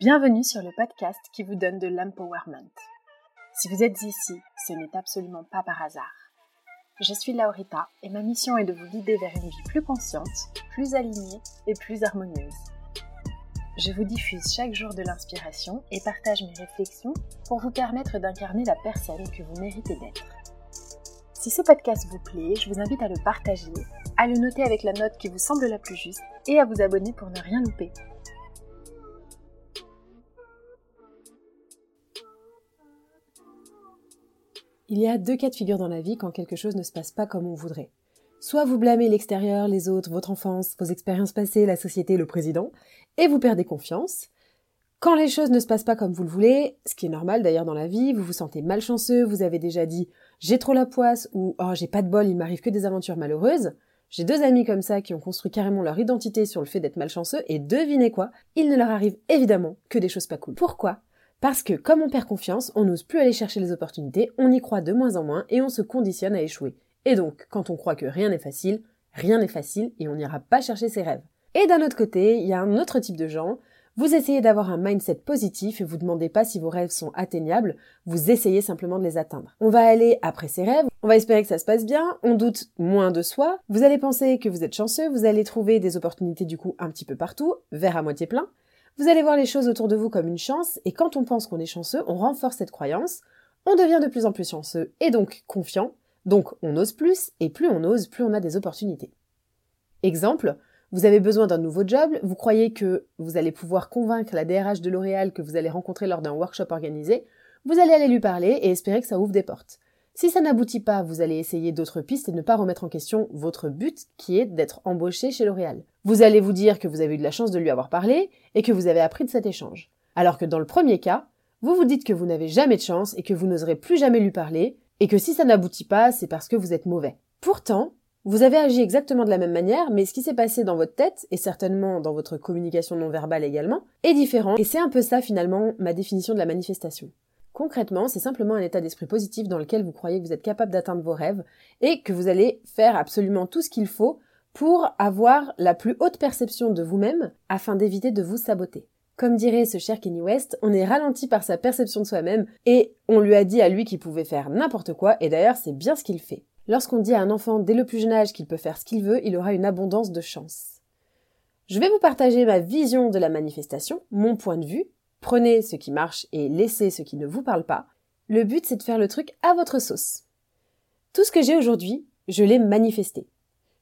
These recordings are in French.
Bienvenue sur le podcast qui vous donne de l'empowerment. Si vous êtes ici, ce n'est absolument pas par hasard. Je suis Laurita et ma mission est de vous guider vers une vie plus consciente, plus alignée et plus harmonieuse. Je vous diffuse chaque jour de l'inspiration et partage mes réflexions pour vous permettre d'incarner la personne que vous méritez d'être. Si ce podcast vous plaît, je vous invite à le partager, à le noter avec la note qui vous semble la plus juste et à vous abonner pour ne rien louper. Il y a deux cas de figure dans la vie quand quelque chose ne se passe pas comme on voudrait. Soit vous blâmez l'extérieur, les autres, votre enfance, vos expériences passées, la société, le président, et vous perdez confiance. Quand les choses ne se passent pas comme vous le voulez, ce qui est normal d'ailleurs dans la vie, vous vous sentez malchanceux, vous avez déjà dit j'ai trop la poisse ou oh j'ai pas de bol, il m'arrive que des aventures malheureuses. J'ai deux amis comme ça qui ont construit carrément leur identité sur le fait d'être malchanceux et devinez quoi, il ne leur arrive évidemment que des choses pas cool. Pourquoi? Parce que comme on perd confiance, on n'ose plus aller chercher les opportunités, on y croit de moins en moins et on se conditionne à échouer. Et donc, quand on croit que rien n'est facile, rien n'est facile et on n'ira pas chercher ses rêves. Et d'un autre côté, il y a un autre type de gens. Vous essayez d'avoir un mindset positif et vous demandez pas si vos rêves sont atteignables, vous essayez simplement de les atteindre. On va aller après ses rêves, on va espérer que ça se passe bien, on doute moins de soi, vous allez penser que vous êtes chanceux, vous allez trouver des opportunités du coup un petit peu partout, verre à moitié plein, vous allez voir les choses autour de vous comme une chance, et quand on pense qu'on est chanceux, on renforce cette croyance, on devient de plus en plus chanceux et donc confiant, donc on ose plus, et plus on ose, plus on a des opportunités. Exemple, vous avez besoin d'un nouveau job, vous croyez que vous allez pouvoir convaincre la DRH de L'Oréal que vous allez rencontrer lors d'un workshop organisé, vous allez aller lui parler et espérer que ça ouvre des portes. Si ça n'aboutit pas, vous allez essayer d'autres pistes et ne pas remettre en question votre but qui est d'être embauché chez L'Oréal. Vous allez vous dire que vous avez eu de la chance de lui avoir parlé et que vous avez appris de cet échange. Alors que dans le premier cas, vous vous dites que vous n'avez jamais de chance et que vous n'oserez plus jamais lui parler et que si ça n'aboutit pas, c'est parce que vous êtes mauvais. Pourtant, vous avez agi exactement de la même manière, mais ce qui s'est passé dans votre tête, et certainement dans votre communication non verbale également, est différent, et c'est un peu ça finalement ma définition de la manifestation. Concrètement, c'est simplement un état d'esprit positif dans lequel vous croyez que vous êtes capable d'atteindre vos rêves et que vous allez faire absolument tout ce qu'il faut pour avoir la plus haute perception de vous-même afin d'éviter de vous saboter. Comme dirait ce cher Kenny West, on est ralenti par sa perception de soi-même et on lui a dit à lui qu'il pouvait faire n'importe quoi et d'ailleurs c'est bien ce qu'il fait. Lorsqu'on dit à un enfant dès le plus jeune âge qu'il peut faire ce qu'il veut, il aura une abondance de chance. Je vais vous partager ma vision de la manifestation, mon point de vue, Prenez ce qui marche et laissez ce qui ne vous parle pas. Le but, c'est de faire le truc à votre sauce. Tout ce que j'ai aujourd'hui, je l'ai manifesté.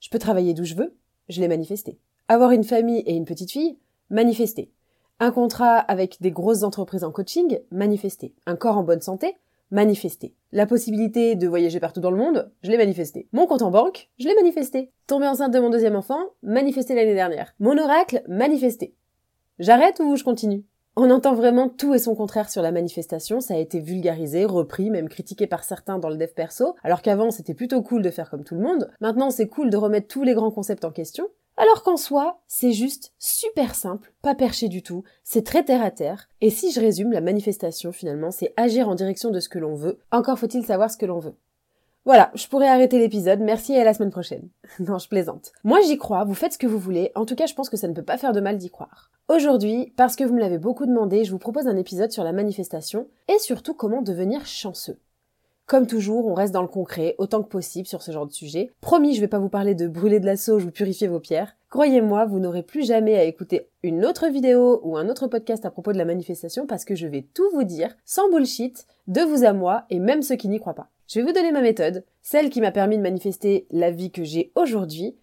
Je peux travailler d'où je veux, je l'ai manifesté. Avoir une famille et une petite fille, manifesté. Un contrat avec des grosses entreprises en coaching, manifesté. Un corps en bonne santé, manifesté. La possibilité de voyager partout dans le monde, je l'ai manifesté. Mon compte en banque, je l'ai manifesté. Tomber enceinte de mon deuxième enfant, manifesté l'année dernière. Mon oracle, manifesté. J'arrête ou je continue? On entend vraiment tout et son contraire sur la manifestation, ça a été vulgarisé, repris, même critiqué par certains dans le dev perso, alors qu'avant c'était plutôt cool de faire comme tout le monde. Maintenant c'est cool de remettre tous les grands concepts en question. Alors qu'en soi, c'est juste super simple, pas perché du tout, c'est très terre à terre. Et si je résume, la manifestation finalement, c'est agir en direction de ce que l'on veut. Encore faut-il savoir ce que l'on veut. Voilà, je pourrais arrêter l'épisode, merci et à la semaine prochaine. non, je plaisante. Moi j'y crois, vous faites ce que vous voulez, en tout cas je pense que ça ne peut pas faire de mal d'y croire. Aujourd'hui, parce que vous me l'avez beaucoup demandé, je vous propose un épisode sur la manifestation et surtout comment devenir chanceux. Comme toujours, on reste dans le concret autant que possible sur ce genre de sujet. Promis, je vais pas vous parler de brûler de la sauge ou purifier vos pierres. Croyez-moi, vous n'aurez plus jamais à écouter une autre vidéo ou un autre podcast à propos de la manifestation parce que je vais tout vous dire, sans bullshit, de vous à moi et même ceux qui n'y croient pas. Je vais vous donner ma méthode, celle qui m'a permis de manifester la vie que j'ai aujourd'hui.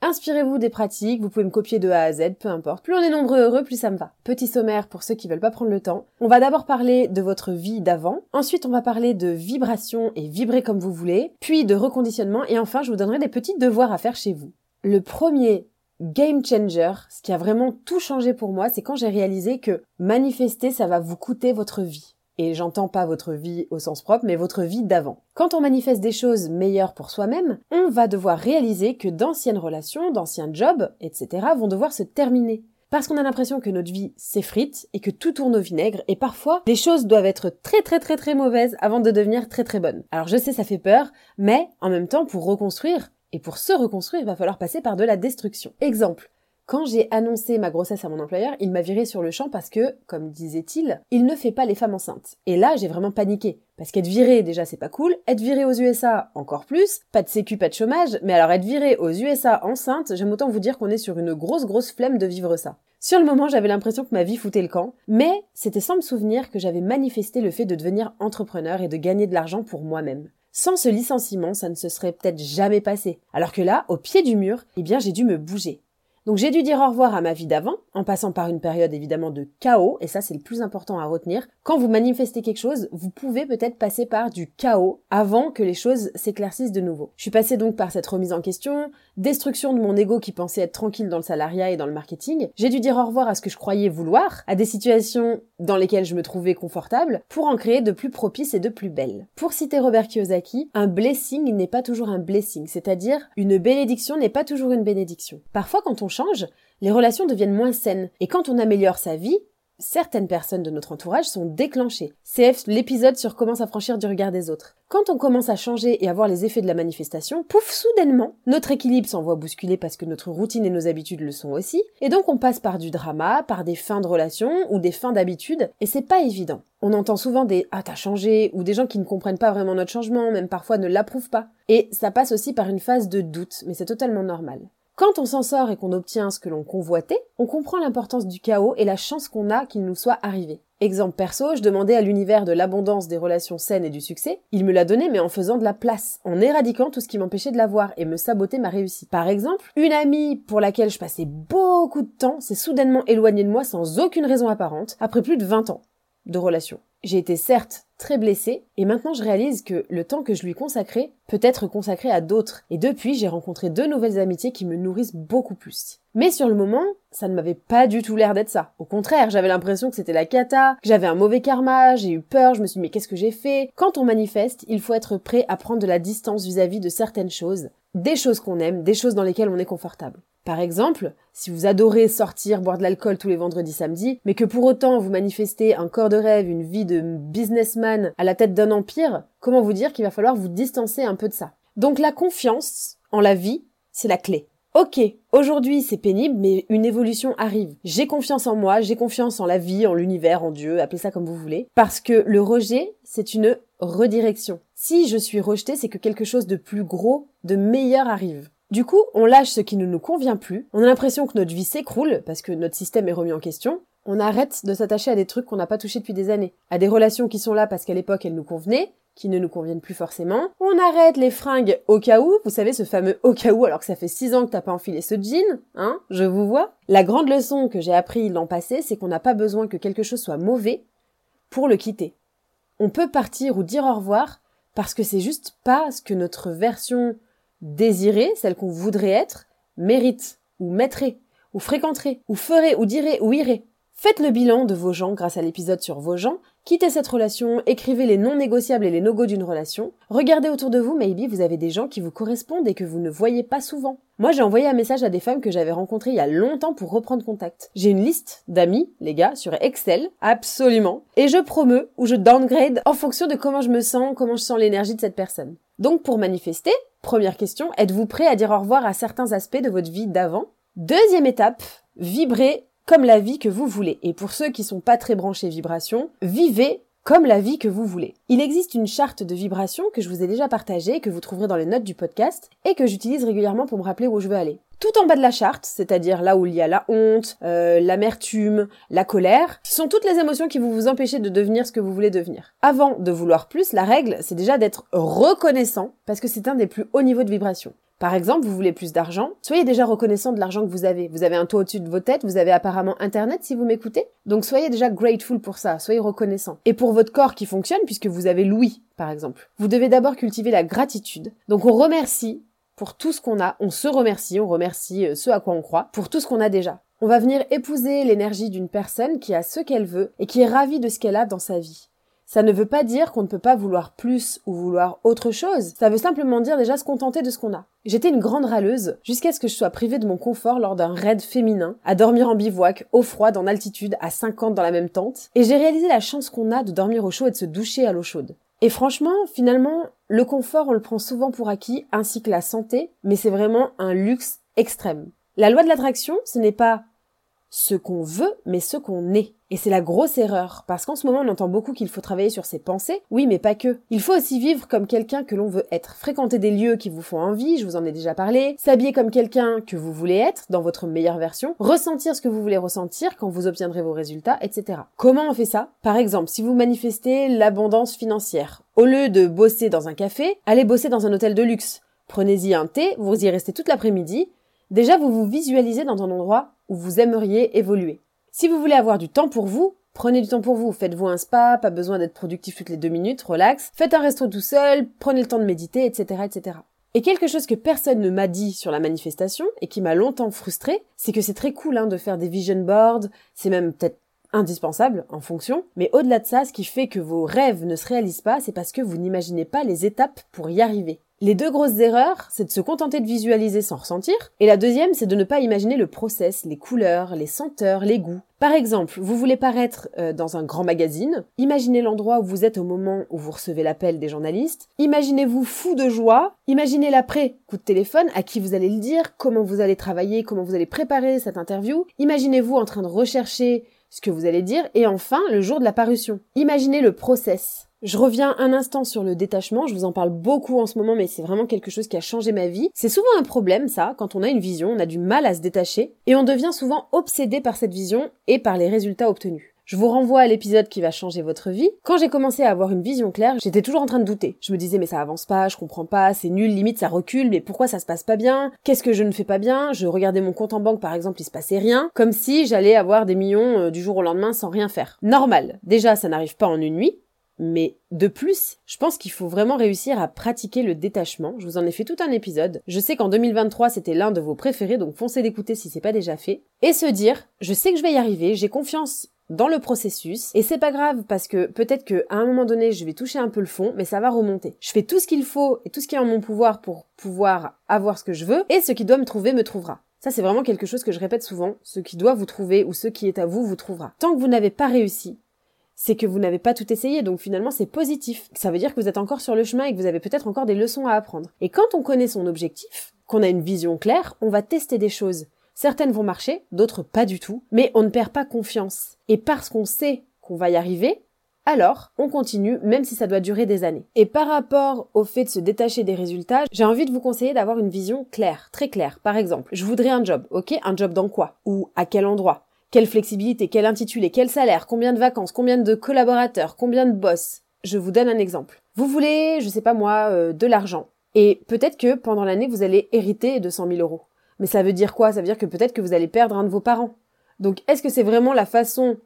Inspirez-vous des pratiques, vous pouvez me copier de A à Z, peu importe. Plus on est nombreux heureux, plus ça me va. Petit sommaire pour ceux qui veulent pas prendre le temps. On va d'abord parler de votre vie d'avant, ensuite on va parler de vibration et vibrer comme vous voulez, puis de reconditionnement et enfin je vous donnerai des petits devoirs à faire chez vous. Le premier game changer, ce qui a vraiment tout changé pour moi, c'est quand j'ai réalisé que manifester, ça va vous coûter votre vie et j'entends pas votre vie au sens propre, mais votre vie d'avant. Quand on manifeste des choses meilleures pour soi-même, on va devoir réaliser que d'anciennes relations, d'anciens jobs, etc. vont devoir se terminer. Parce qu'on a l'impression que notre vie s'effrite et que tout tourne au vinaigre et parfois les choses doivent être très très très très mauvaises avant de devenir très très bonnes. Alors je sais ça fait peur, mais en même temps pour reconstruire et pour se reconstruire il va falloir passer par de la destruction. Exemple, quand j'ai annoncé ma grossesse à mon employeur, il m'a viré sur le champ parce que, comme disait-il, il ne fait pas les femmes enceintes. Et là, j'ai vraiment paniqué. Parce qu'être viré, déjà, c'est pas cool. Être viré aux USA, encore plus. Pas de sécu, pas de chômage. Mais alors, être viré aux USA enceinte, j'aime autant vous dire qu'on est sur une grosse, grosse flemme de vivre ça. Sur le moment, j'avais l'impression que ma vie foutait le camp. Mais c'était sans me souvenir que j'avais manifesté le fait de devenir entrepreneur et de gagner de l'argent pour moi-même. Sans ce licenciement, ça ne se serait peut-être jamais passé. Alors que là, au pied du mur, eh bien, j'ai dû me bouger. Donc j'ai dû dire au revoir à ma vie d'avant, en passant par une période évidemment de chaos, et ça c'est le plus important à retenir. Quand vous manifestez quelque chose, vous pouvez peut-être passer par du chaos avant que les choses s'éclaircissent de nouveau. Je suis passée donc par cette remise en question, destruction de mon ego qui pensait être tranquille dans le salariat et dans le marketing. J'ai dû dire au revoir à ce que je croyais vouloir, à des situations dans lesquelles je me trouvais confortable, pour en créer de plus propices et de plus belles. Pour citer Robert Kiyosaki, un blessing n'est pas toujours un blessing, c'est-à-dire une bénédiction n'est pas toujours une bénédiction. Parfois quand on change, les relations deviennent moins saines. Et quand on améliore sa vie, certaines personnes de notre entourage sont déclenchées. CF l'épisode sur comment s'affranchir du regard des autres. Quand on commence à changer et à voir les effets de la manifestation, pouf, soudainement, notre équilibre s'envoie bousculer parce que notre routine et nos habitudes le sont aussi, et donc on passe par du drama, par des fins de relations ou des fins d'habitude, et c'est pas évident. On entend souvent des ah t'as changé ou des gens qui ne comprennent pas vraiment notre changement, même parfois ne l'approuvent pas. Et ça passe aussi par une phase de doute, mais c'est totalement normal. Quand on s'en sort et qu'on obtient ce que l'on convoitait, on comprend l'importance du chaos et la chance qu'on a qu'il nous soit arrivé. Exemple perso, je demandais à l'univers de l'abondance des relations saines et du succès. Il me l'a donné mais en faisant de la place, en éradiquant tout ce qui m'empêchait de l'avoir et me saboter ma réussite. Par exemple, une amie pour laquelle je passais beaucoup de temps s'est soudainement éloignée de moi sans aucune raison apparente, après plus de 20 ans de relation. J'ai été certes très blessée, et maintenant je réalise que le temps que je lui consacrais peut être consacré à d'autres. Et depuis, j'ai rencontré deux nouvelles amitiés qui me nourrissent beaucoup plus. Mais sur le moment, ça ne m'avait pas du tout l'air d'être ça. Au contraire, j'avais l'impression que c'était la cata, que j'avais un mauvais karma, j'ai eu peur, je me suis dit mais qu'est-ce que j'ai fait? Quand on manifeste, il faut être prêt à prendre de la distance vis-à-vis -vis de certaines choses, des choses qu'on aime, des choses dans lesquelles on est confortable. Par exemple, si vous adorez sortir, boire de l'alcool tous les vendredis samedis, mais que pour autant vous manifestez un corps de rêve, une vie de businessman à la tête d'un empire, comment vous dire qu'il va falloir vous distancer un peu de ça? Donc la confiance en la vie, c'est la clé. Ok, aujourd'hui c'est pénible, mais une évolution arrive. J'ai confiance en moi, j'ai confiance en la vie, en l'univers, en Dieu, appelez ça comme vous voulez. Parce que le rejet, c'est une redirection. Si je suis rejeté, c'est que quelque chose de plus gros, de meilleur arrive. Du coup, on lâche ce qui ne nous convient plus, on a l'impression que notre vie s'écroule parce que notre système est remis en question, on arrête de s'attacher à des trucs qu'on n'a pas touchés depuis des années, à des relations qui sont là parce qu'à l'époque elles nous convenaient, qui ne nous conviennent plus forcément. On arrête les fringues au cas où, vous savez ce fameux au cas où alors que ça fait six ans que t'as pas enfilé ce jean, hein, je vous vois. La grande leçon que j'ai appris l'an passé, c'est qu'on n'a pas besoin que quelque chose soit mauvais pour le quitter. On peut partir ou dire au revoir parce que c'est juste pas ce que notre version désirée, celle qu'on voudrait être, mérite, ou mettrait, ou fréquenterait, ou ferait, ou dirait, ou irait. Faites le bilan de vos gens grâce à l'épisode sur vos gens, quittez cette relation, écrivez les non négociables et les no-go d'une relation. Regardez autour de vous, maybe vous avez des gens qui vous correspondent et que vous ne voyez pas souvent. Moi j'ai envoyé un message à des femmes que j'avais rencontrées il y a longtemps pour reprendre contact. J'ai une liste d'amis, les gars, sur Excel, absolument, et je promeux ou je downgrade en fonction de comment je me sens, comment je sens l'énergie de cette personne. Donc pour manifester, première question, êtes-vous prêt à dire au revoir à certains aspects de votre vie d'avant? Deuxième étape, vibrez comme la vie que vous voulez. Et pour ceux qui sont pas très branchés vibration, vivez comme la vie que vous voulez. Il existe une charte de vibration que je vous ai déjà partagée, que vous trouverez dans les notes du podcast, et que j'utilise régulièrement pour me rappeler où je veux aller. Tout en bas de la charte, c'est-à-dire là où il y a la honte, euh, l'amertume, la colère, ce sont toutes les émotions qui vont vous empêcher de devenir ce que vous voulez devenir. Avant de vouloir plus, la règle, c'est déjà d'être reconnaissant, parce que c'est un des plus hauts niveaux de vibration. Par exemple, vous voulez plus d'argent, soyez déjà reconnaissant de l'argent que vous avez. Vous avez un toit au-dessus de vos têtes, vous avez apparemment Internet si vous m'écoutez. Donc soyez déjà grateful pour ça, soyez reconnaissant. Et pour votre corps qui fonctionne, puisque vous avez l'ouïe, par exemple, vous devez d'abord cultiver la gratitude. Donc on remercie pour tout ce qu'on a, on se remercie, on remercie euh, ce à quoi on croit, pour tout ce qu'on a déjà. On va venir épouser l'énergie d'une personne qui a ce qu'elle veut et qui est ravie de ce qu'elle a dans sa vie. Ça ne veut pas dire qu'on ne peut pas vouloir plus ou vouloir autre chose. Ça veut simplement dire déjà se contenter de ce qu'on a. J'étais une grande râleuse jusqu'à ce que je sois privée de mon confort lors d'un raid féminin, à dormir en bivouac, au froid, en altitude, à 50 dans la même tente. Et j'ai réalisé la chance qu'on a de dormir au chaud et de se doucher à l'eau chaude. Et franchement, finalement, le confort, on le prend souvent pour acquis, ainsi que la santé, mais c'est vraiment un luxe extrême. La loi de l'attraction, ce n'est pas ce qu'on veut, mais ce qu'on est. Et c'est la grosse erreur, parce qu'en ce moment on entend beaucoup qu'il faut travailler sur ses pensées, oui mais pas que. Il faut aussi vivre comme quelqu'un que l'on veut être, fréquenter des lieux qui vous font envie, je vous en ai déjà parlé, s'habiller comme quelqu'un que vous voulez être, dans votre meilleure version, ressentir ce que vous voulez ressentir quand vous obtiendrez vos résultats, etc. Comment on fait ça? Par exemple, si vous manifestez l'abondance financière, au lieu de bosser dans un café, allez bosser dans un hôtel de luxe. Prenez-y un thé, vous y restez toute l'après-midi, déjà vous vous visualisez dans un endroit où vous aimeriez évoluer. Si vous voulez avoir du temps pour vous, prenez du temps pour vous. Faites-vous un spa, pas besoin d'être productif toutes les deux minutes, relax. Faites un resto tout seul, prenez le temps de méditer, etc., etc. Et quelque chose que personne ne m'a dit sur la manifestation et qui m'a longtemps frustré, c'est que c'est très cool hein, de faire des vision boards, c'est même peut-être indispensable en fonction, mais au-delà de ça, ce qui fait que vos rêves ne se réalisent pas, c'est parce que vous n'imaginez pas les étapes pour y arriver. Les deux grosses erreurs, c'est de se contenter de visualiser sans ressentir, et la deuxième, c'est de ne pas imaginer le process, les couleurs, les senteurs, les goûts. Par exemple, vous voulez paraître euh, dans un grand magazine, imaginez l'endroit où vous êtes au moment où vous recevez l'appel des journalistes, imaginez-vous fou de joie, imaginez l'après coup de téléphone, à qui vous allez le dire, comment vous allez travailler, comment vous allez préparer cette interview, imaginez-vous en train de rechercher ce que vous allez dire, et enfin le jour de la parution. Imaginez le process. Je reviens un instant sur le détachement, je vous en parle beaucoup en ce moment, mais c'est vraiment quelque chose qui a changé ma vie. C'est souvent un problème, ça, quand on a une vision, on a du mal à se détacher, et on devient souvent obsédé par cette vision et par les résultats obtenus. Je vous renvoie à l'épisode qui va changer votre vie. Quand j'ai commencé à avoir une vision claire, j'étais toujours en train de douter. Je me disais mais ça avance pas, je comprends pas, c'est nul, limite ça recule, mais pourquoi ça se passe pas bien? Qu'est-ce que je ne fais pas bien? Je regardais mon compte en banque par exemple, il se passait rien, comme si j'allais avoir des millions euh, du jour au lendemain sans rien faire. Normal. Déjà ça n'arrive pas en une nuit, mais de plus, je pense qu'il faut vraiment réussir à pratiquer le détachement. Je vous en ai fait tout un épisode. Je sais qu'en 2023, c'était l'un de vos préférés, donc foncez d'écouter si c'est pas déjà fait. Et se dire, je sais que je vais y arriver, j'ai confiance dans le processus et c'est pas grave parce que peut-être que à un moment donné je vais toucher un peu le fond mais ça va remonter. Je fais tout ce qu'il faut et tout ce qui est en mon pouvoir pour pouvoir avoir ce que je veux et ce qui doit me trouver me trouvera. Ça, c'est vraiment quelque chose que je répète souvent. Ce qui doit vous trouver ou ce qui est à vous vous trouvera. Tant que vous n'avez pas réussi, c'est que vous n'avez pas tout essayé, donc finalement c'est positif. Ça veut dire que vous êtes encore sur le chemin et que vous avez peut-être encore des leçons à apprendre. Et quand on connaît son objectif, qu'on a une vision claire, on va tester des choses. Certaines vont marcher, d'autres pas du tout, mais on ne perd pas confiance. Et parce qu'on sait qu'on va y arriver, alors, on continue, même si ça doit durer des années. Et par rapport au fait de se détacher des résultats, j'ai envie de vous conseiller d'avoir une vision claire, très claire. Par exemple, je voudrais un job, ok? Un job dans quoi? Ou à quel endroit? Quelle flexibilité, quel intitulé, quel salaire, combien de vacances, combien de collaborateurs, combien de boss. Je vous donne un exemple. Vous voulez, je sais pas moi, euh, de l'argent. Et peut-être que pendant l'année, vous allez hériter de 100 000 euros. Mais ça veut dire quoi? Ça veut dire que peut-être que vous allez perdre un de vos parents. Donc est-ce que c'est vraiment la façon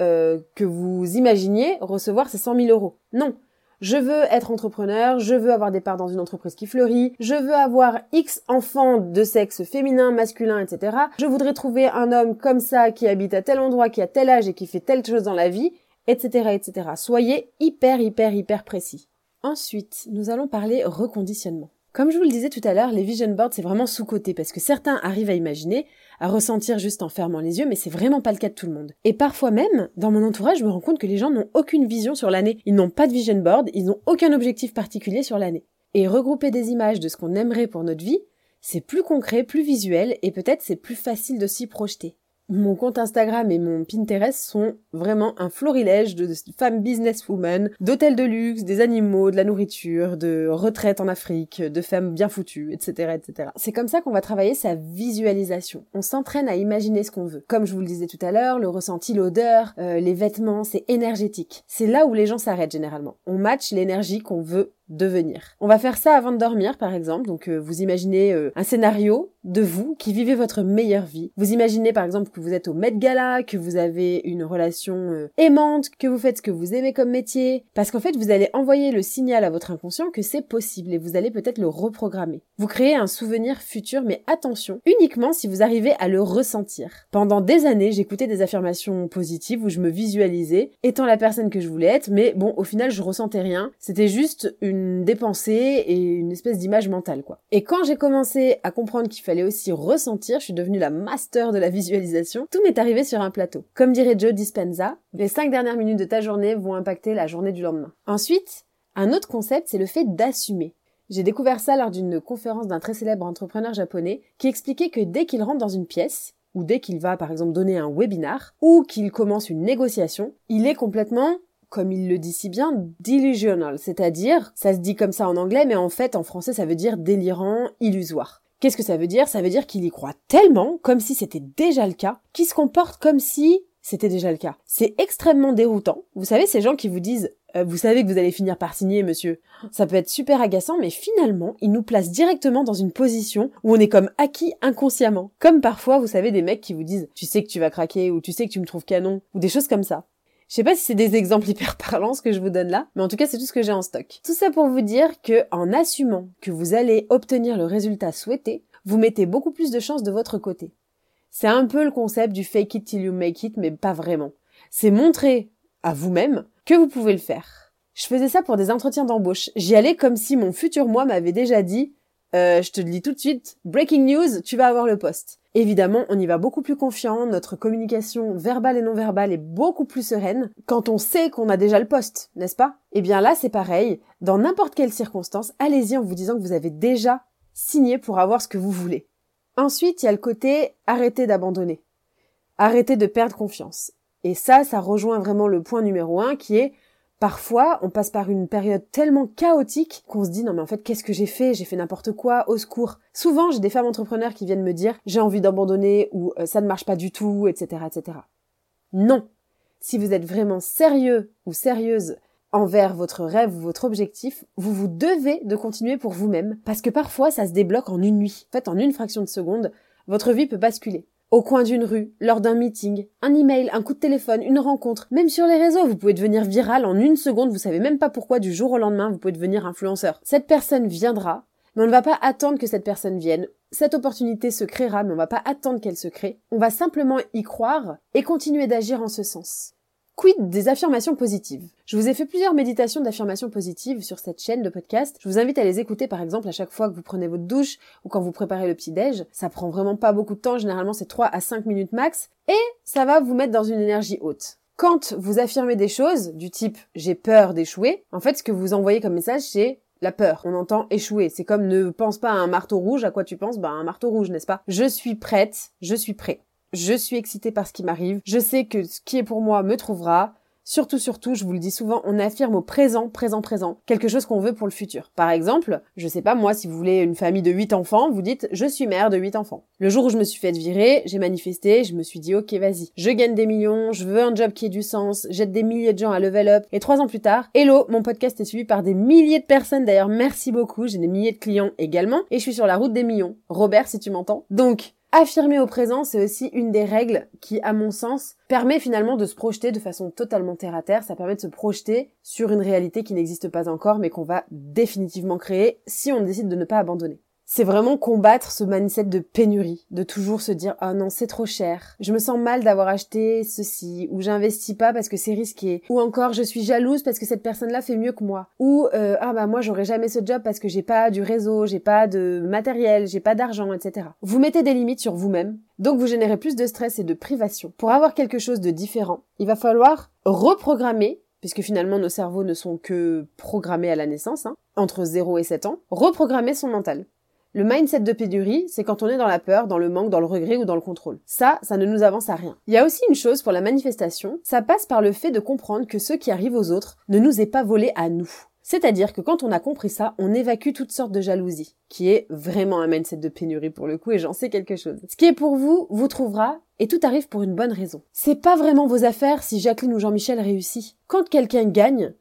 euh, que vous imaginiez recevoir ces 100 000 euros? Non. Je veux être entrepreneur, je veux avoir des parts dans une entreprise qui fleurit, je veux avoir X enfants de sexe féminin, masculin, etc. Je voudrais trouver un homme comme ça qui habite à tel endroit, qui a tel âge et qui fait telle chose dans la vie, etc., etc. Soyez hyper, hyper, hyper précis. Ensuite, nous allons parler reconditionnement. Comme je vous le disais tout à l'heure, les vision boards, c'est vraiment sous-côté parce que certains arrivent à imaginer, à ressentir juste en fermant les yeux, mais c'est vraiment pas le cas de tout le monde. Et parfois même, dans mon entourage, je me rends compte que les gens n'ont aucune vision sur l'année. Ils n'ont pas de vision board, ils n'ont aucun objectif particulier sur l'année. Et regrouper des images de ce qu'on aimerait pour notre vie, c'est plus concret, plus visuel, et peut-être c'est plus facile de s'y projeter. Mon compte Instagram et mon Pinterest sont vraiment un florilège de femmes businesswomen, d'hôtels de luxe, des animaux, de la nourriture, de retraites en Afrique, de femmes bien foutues, etc., etc. C'est comme ça qu'on va travailler sa visualisation. On s'entraîne à imaginer ce qu'on veut. Comme je vous le disais tout à l'heure, le ressenti, l'odeur, euh, les vêtements, c'est énergétique. C'est là où les gens s'arrêtent généralement. On match l'énergie qu'on veut devenir. On va faire ça avant de dormir, par exemple. Donc, euh, vous imaginez euh, un scénario de vous qui vivez votre meilleure vie. Vous imaginez, par exemple, que vous êtes au Met Gala, que vous avez une relation euh, aimante, que vous faites ce que vous aimez comme métier. Parce qu'en fait, vous allez envoyer le signal à votre inconscient que c'est possible et vous allez peut-être le reprogrammer. Vous créez un souvenir futur, mais attention, uniquement si vous arrivez à le ressentir. Pendant des années, j'écoutais des affirmations positives où je me visualisais étant la personne que je voulais être, mais bon, au final, je ressentais rien. C'était juste une dépensée et une espèce d'image mentale, quoi. Et quand j'ai commencé à comprendre qu'il fallait aussi ressentir, je suis devenue la master de la visualisation, tout m'est arrivé sur un plateau. Comme dirait Joe Dispenza, les cinq dernières minutes de ta journée vont impacter la journée du lendemain. Ensuite, un autre concept, c'est le fait d'assumer. J'ai découvert ça lors d'une conférence d'un très célèbre entrepreneur japonais qui expliquait que dès qu'il rentre dans une pièce, ou dès qu'il va par exemple donner un webinar, ou qu'il commence une négociation, il est complètement comme il le dit si bien, delusional, c'est-à-dire, ça se dit comme ça en anglais, mais en fait, en français, ça veut dire délirant, illusoire. Qu'est-ce que ça veut dire? Ça veut dire qu'il y croit tellement, comme si c'était déjà le cas, qu'il se comporte comme si c'était déjà le cas. C'est extrêmement déroutant. Vous savez, ces gens qui vous disent euh, vous savez que vous allez finir par signer, monsieur. Ça peut être super agaçant, mais finalement, ils nous placent directement dans une position où on est comme acquis inconsciemment. Comme parfois, vous savez, des mecs qui vous disent, tu sais que tu vas craquer, ou tu sais que tu me trouves canon, ou des choses comme ça. Je sais pas si c'est des exemples hyper parlants ce que je vous donne là, mais en tout cas c'est tout ce que j'ai en stock. Tout ça pour vous dire que en assumant que vous allez obtenir le résultat souhaité, vous mettez beaucoup plus de chances de votre côté. C'est un peu le concept du fake it till you make it, mais pas vraiment. C'est montrer à vous-même que vous pouvez le faire. Je faisais ça pour des entretiens d'embauche. J'y allais comme si mon futur moi m'avait déjà dit euh, je te le dis tout de suite, breaking news, tu vas avoir le poste. Évidemment, on y va beaucoup plus confiant, notre communication verbale et non verbale est beaucoup plus sereine quand on sait qu'on a déjà le poste, n'est-ce pas? Eh bien là, c'est pareil, dans n'importe quelle circonstance, allez-y en vous disant que vous avez déjà signé pour avoir ce que vous voulez. Ensuite, il y a le côté arrêter d'abandonner. Arrêter de perdre confiance. Et ça, ça rejoint vraiment le point numéro un qui est Parfois, on passe par une période tellement chaotique qu'on se dit non mais en fait qu'est-ce que j'ai fait? J'ai fait n'importe quoi, au secours. Souvent, j'ai des femmes entrepreneurs qui viennent me dire j'ai envie d'abandonner ou euh, ça ne marche pas du tout, etc., etc. Non. Si vous êtes vraiment sérieux ou sérieuse envers votre rêve ou votre objectif, vous vous devez de continuer pour vous-même parce que parfois ça se débloque en une nuit. En fait, en une fraction de seconde, votre vie peut basculer au coin d'une rue, lors d'un meeting, un email, un coup de téléphone, une rencontre, même sur les réseaux, vous pouvez devenir viral en une seconde, vous savez même pas pourquoi du jour au lendemain vous pouvez devenir influenceur. Cette personne viendra, mais on ne va pas attendre que cette personne vienne. Cette opportunité se créera, mais on ne va pas attendre qu'elle se crée. On va simplement y croire et continuer d'agir en ce sens. Quid des affirmations positives? Je vous ai fait plusieurs méditations d'affirmations positives sur cette chaîne de podcast. Je vous invite à les écouter par exemple à chaque fois que vous prenez votre douche ou quand vous préparez le petit-déj. Ça prend vraiment pas beaucoup de temps, généralement c'est 3 à 5 minutes max et ça va vous mettre dans une énergie haute. Quand vous affirmez des choses du type j'ai peur d'échouer, en fait ce que vous envoyez comme message c'est la peur. On entend échouer. C'est comme ne pense pas à un marteau rouge. À quoi tu penses? Bah un marteau rouge, n'est-ce pas? Je suis prête. Je suis prêt. Je suis excitée par ce qui m'arrive. Je sais que ce qui est pour moi me trouvera. Surtout, surtout, je vous le dis souvent, on affirme au présent, présent, présent, quelque chose qu'on veut pour le futur. Par exemple, je sais pas, moi, si vous voulez une famille de 8 enfants, vous dites, je suis mère de 8 enfants. Le jour où je me suis fait virer, j'ai manifesté, je me suis dit, ok, vas-y, je gagne des millions, je veux un job qui ait du sens, j'aide des milliers de gens à level up, et trois ans plus tard, hello, mon podcast est suivi par des milliers de personnes, d'ailleurs, merci beaucoup, j'ai des milliers de clients également, et je suis sur la route des millions. Robert, si tu m'entends. Donc, Affirmer au présent, c'est aussi une des règles qui, à mon sens, permet finalement de se projeter de façon totalement terre à terre. Ça permet de se projeter sur une réalité qui n'existe pas encore, mais qu'on va définitivement créer si on décide de ne pas abandonner c'est vraiment combattre ce mindset de pénurie, de toujours se dire ah non c'est trop cher, je me sens mal d'avoir acheté ceci, ou j'investis pas parce que c'est risqué, ou encore je suis jalouse parce que cette personne-là fait mieux que moi, ou euh, ah bah moi j'aurais jamais ce job parce que j'ai pas du réseau, j'ai pas de matériel, j'ai pas d'argent, etc. Vous mettez des limites sur vous-même, donc vous générez plus de stress et de privation. Pour avoir quelque chose de différent, il va falloir reprogrammer puisque finalement nos cerveaux ne sont que programmés à la naissance, hein, entre 0 et 7 ans, reprogrammer son mental. Le mindset de pénurie, c'est quand on est dans la peur, dans le manque, dans le regret ou dans le contrôle. Ça, ça ne nous avance à rien. Il y a aussi une chose pour la manifestation, ça passe par le fait de comprendre que ce qui arrive aux autres ne nous est pas volé à nous. C'est-à-dire que quand on a compris ça, on évacue toutes sortes de jalousie, qui est vraiment un mindset de pénurie pour le coup, et j'en sais quelque chose. Ce qui est pour vous, vous trouvera, et tout arrive pour une bonne raison. C'est pas vraiment vos affaires si Jacqueline ou Jean-Michel réussit. Quand quelqu'un gagne,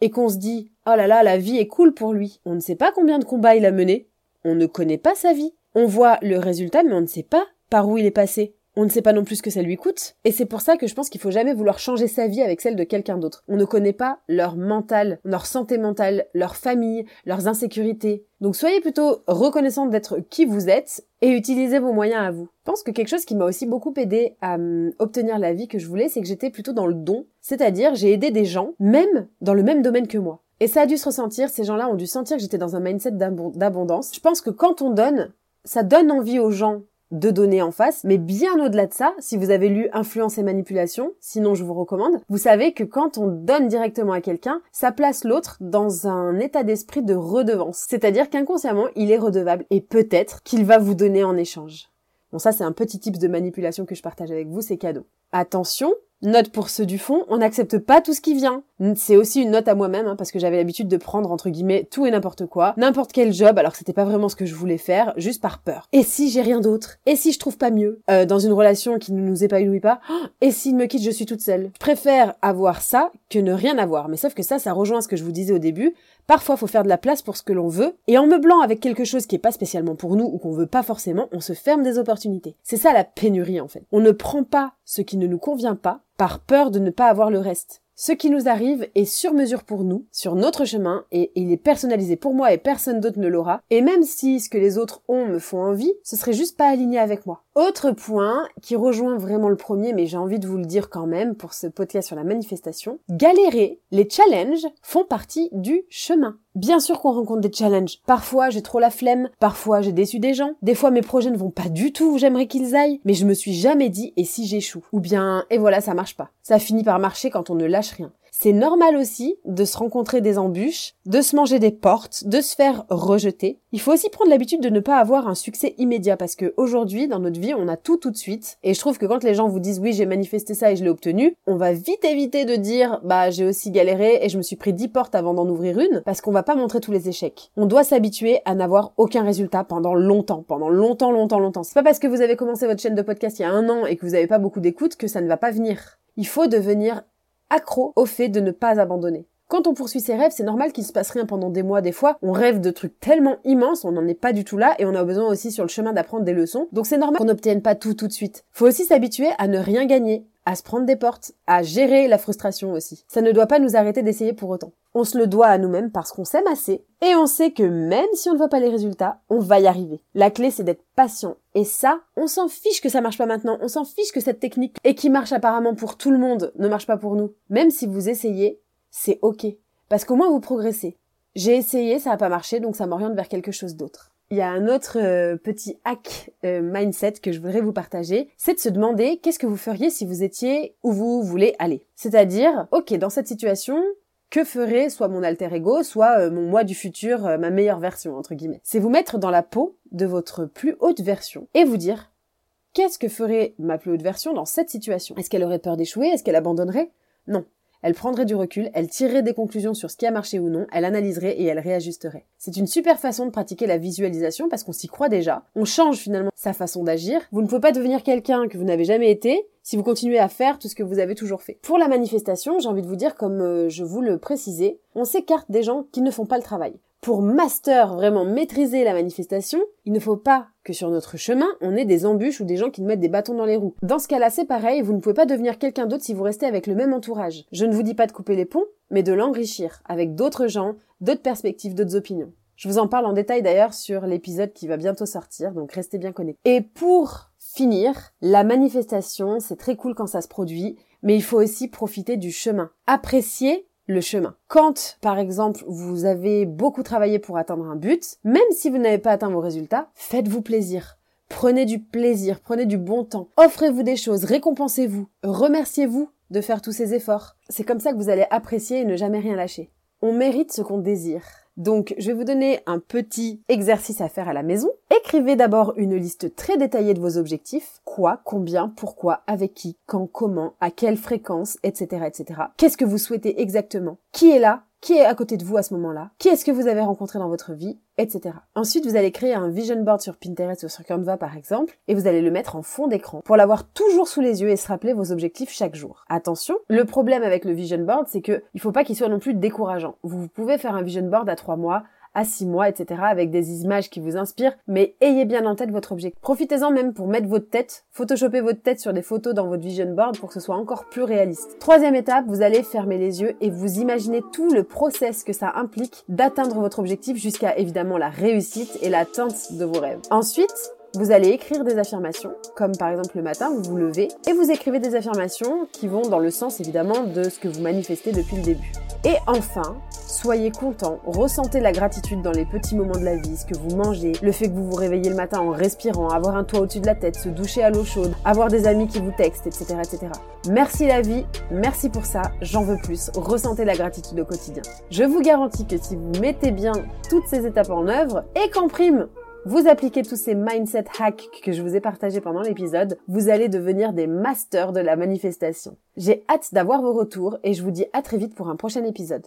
et qu'on se dit, oh là là, la vie est cool pour lui, on ne sait pas combien de combats il a menés, on ne connaît pas sa vie. On voit le résultat, mais on ne sait pas par où il est passé. On ne sait pas non plus ce que ça lui coûte. Et c'est pour ça que je pense qu'il faut jamais vouloir changer sa vie avec celle de quelqu'un d'autre. On ne connaît pas leur mental, leur santé mentale, leur famille, leurs insécurités. Donc soyez plutôt reconnaissant d'être qui vous êtes et utilisez vos moyens à vous. Je pense que quelque chose qui m'a aussi beaucoup aidé à hum, obtenir la vie que je voulais, c'est que j'étais plutôt dans le don. C'est-à-dire, j'ai aidé des gens, même dans le même domaine que moi. Et ça a dû se ressentir, ces gens-là ont dû sentir que j'étais dans un mindset d'abondance. Je pense que quand on donne, ça donne envie aux gens de donner en face, mais bien au-delà de ça, si vous avez lu Influence et manipulation, sinon je vous recommande, vous savez que quand on donne directement à quelqu'un, ça place l'autre dans un état d'esprit de redevance. C'est-à-dire qu'inconsciemment, il est redevable et peut-être qu'il va vous donner en échange. Bon ça c'est un petit type de manipulation que je partage avec vous, c'est cadeau. Attention, Note pour ceux du fond, on n'accepte pas tout ce qui vient. C'est aussi une note à moi-même, hein, parce que j'avais l'habitude de prendre, entre guillemets, tout et n'importe quoi, n'importe quel job, alors que c'était pas vraiment ce que je voulais faire, juste par peur. Et si j'ai rien d'autre? Et si je trouve pas mieux? Euh, Dans une relation qui ne nous épanouit pas? Et s'il me quitte, je suis toute seule? Je préfère avoir ça que ne rien avoir. Mais sauf que ça, ça rejoint ce que je vous disais au début. Parfois, faut faire de la place pour ce que l'on veut, et en meublant avec quelque chose qui est pas spécialement pour nous ou qu'on veut pas forcément, on se ferme des opportunités. C'est ça la pénurie, en fait. On ne prend pas ce qui ne nous convient pas par peur de ne pas avoir le reste. Ce qui nous arrive est sur mesure pour nous, sur notre chemin, et il est personnalisé pour moi et personne d'autre ne l'aura. Et même si ce que les autres ont me font envie, ce serait juste pas aligné avec moi. Autre point qui rejoint vraiment le premier, mais j'ai envie de vous le dire quand même pour ce podcast sur la manifestation. Galérer, les challenges font partie du chemin. Bien sûr qu'on rencontre des challenges. Parfois j'ai trop la flemme, parfois j'ai déçu des gens, des fois mes projets ne vont pas du tout où j'aimerais qu'ils aillent, mais je me suis jamais dit et si j'échoue? Ou bien et voilà ça marche pas. Ça finit par marcher quand on ne lâche rien. C'est normal aussi de se rencontrer des embûches, de se manger des portes, de se faire rejeter. Il faut aussi prendre l'habitude de ne pas avoir un succès immédiat parce que aujourd'hui, dans notre vie, on a tout tout de suite. Et je trouve que quand les gens vous disent oui, j'ai manifesté ça et je l'ai obtenu, on va vite éviter de dire bah, j'ai aussi galéré et je me suis pris 10 portes avant d'en ouvrir une parce qu'on va pas montrer tous les échecs. On doit s'habituer à n'avoir aucun résultat pendant longtemps, pendant longtemps, longtemps, longtemps. C'est pas parce que vous avez commencé votre chaîne de podcast il y a un an et que vous n'avez pas beaucoup d'écoute que ça ne va pas venir. Il faut devenir accro au fait de ne pas abandonner. Quand on poursuit ses rêves, c'est normal qu'il se passe rien pendant des mois, des fois. On rêve de trucs tellement immenses, on n'en est pas du tout là, et on a besoin aussi sur le chemin d'apprendre des leçons. Donc c'est normal qu'on n'obtienne pas tout tout de suite. Faut aussi s'habituer à ne rien gagner, à se prendre des portes, à gérer la frustration aussi. Ça ne doit pas nous arrêter d'essayer pour autant. On se le doit à nous-mêmes parce qu'on s'aime assez, et on sait que même si on ne voit pas les résultats, on va y arriver. La clé c'est d'être patient. Et ça, on s'en fiche que ça marche pas maintenant, on s'en fiche que cette technique, et qui marche apparemment pour tout le monde, ne marche pas pour nous. Même si vous essayez, c'est ok. Parce qu'au moins vous progressez. J'ai essayé, ça n'a pas marché, donc ça m'oriente vers quelque chose d'autre. Il y a un autre euh, petit hack euh, mindset que je voudrais vous partager, c'est de se demander qu'est-ce que vous feriez si vous étiez où vous voulez aller. C'est-à-dire, ok, dans cette situation, que ferait soit mon alter ego, soit euh, mon moi du futur, ma meilleure version, entre guillemets. C'est vous mettre dans la peau de votre plus haute version et vous dire, qu'est-ce que ferait ma plus haute version dans cette situation? Est-ce qu'elle aurait peur d'échouer? Est-ce qu'elle abandonnerait? Non. Elle prendrait du recul, elle tirerait des conclusions sur ce qui a marché ou non, elle analyserait et elle réajusterait. C'est une super façon de pratiquer la visualisation parce qu'on s'y croit déjà. On change finalement sa façon d'agir. Vous ne pouvez pas devenir quelqu'un que vous n'avez jamais été si vous continuez à faire tout ce que vous avez toujours fait. Pour la manifestation, j'ai envie de vous dire, comme euh, je vous le précisais, on s'écarte des gens qui ne font pas le travail. Pour master, vraiment maîtriser la manifestation, il ne faut pas que sur notre chemin, on ait des embûches ou des gens qui nous mettent des bâtons dans les roues. Dans ce cas-là, c'est pareil, vous ne pouvez pas devenir quelqu'un d'autre si vous restez avec le même entourage. Je ne vous dis pas de couper les ponts, mais de l'enrichir avec d'autres gens, d'autres perspectives, d'autres opinions. Je vous en parle en détail d'ailleurs sur l'épisode qui va bientôt sortir, donc restez bien connectés. Et pour finir, la manifestation, c'est très cool quand ça se produit, mais il faut aussi profiter du chemin. Apprécier le chemin. Quand, par exemple, vous avez beaucoup travaillé pour atteindre un but, même si vous n'avez pas atteint vos résultats, faites-vous plaisir. Prenez du plaisir, prenez du bon temps. Offrez-vous des choses, récompensez-vous, remerciez-vous de faire tous ces efforts. C'est comme ça que vous allez apprécier et ne jamais rien lâcher. On mérite ce qu'on désire. Donc, je vais vous donner un petit exercice à faire à la maison. Écrivez d'abord une liste très détaillée de vos objectifs. Quoi, combien, pourquoi, avec qui, quand, comment, à quelle fréquence, etc., etc. Qu'est-ce que vous souhaitez exactement? Qui est là? Qui est à côté de vous à ce moment-là? Qui est-ce que vous avez rencontré dans votre vie? Etc. Ensuite, vous allez créer un vision board sur Pinterest ou sur Canva par exemple, et vous allez le mettre en fond d'écran pour l'avoir toujours sous les yeux et se rappeler vos objectifs chaque jour. Attention, le problème avec le vision board, c'est que il faut pas qu'il soit non plus décourageant. Vous pouvez faire un vision board à trois mois, à 6 mois, etc. avec des images qui vous inspirent, mais ayez bien en tête votre objectif. Profitez-en même pour mettre votre tête, photoshopper votre tête sur des photos dans votre vision board pour que ce soit encore plus réaliste. Troisième étape, vous allez fermer les yeux et vous imaginez tout le process que ça implique d'atteindre votre objectif jusqu'à évidemment la réussite et l'atteinte de vos rêves. Ensuite, vous allez écrire des affirmations, comme par exemple le matin, vous vous levez, et vous écrivez des affirmations qui vont dans le sens évidemment de ce que vous manifestez depuis le début. Et enfin, soyez content, ressentez la gratitude dans les petits moments de la vie, ce que vous mangez, le fait que vous vous réveillez le matin en respirant, avoir un toit au-dessus de la tête, se doucher à l'eau chaude, avoir des amis qui vous textent, etc., etc. Merci la vie, merci pour ça, j'en veux plus, ressentez la gratitude au quotidien. Je vous garantis que si vous mettez bien toutes ces étapes en œuvre, et qu'en prime, vous appliquez tous ces mindset hacks que je vous ai partagés pendant l'épisode, vous allez devenir des masters de la manifestation. J'ai hâte d'avoir vos retours et je vous dis à très vite pour un prochain épisode.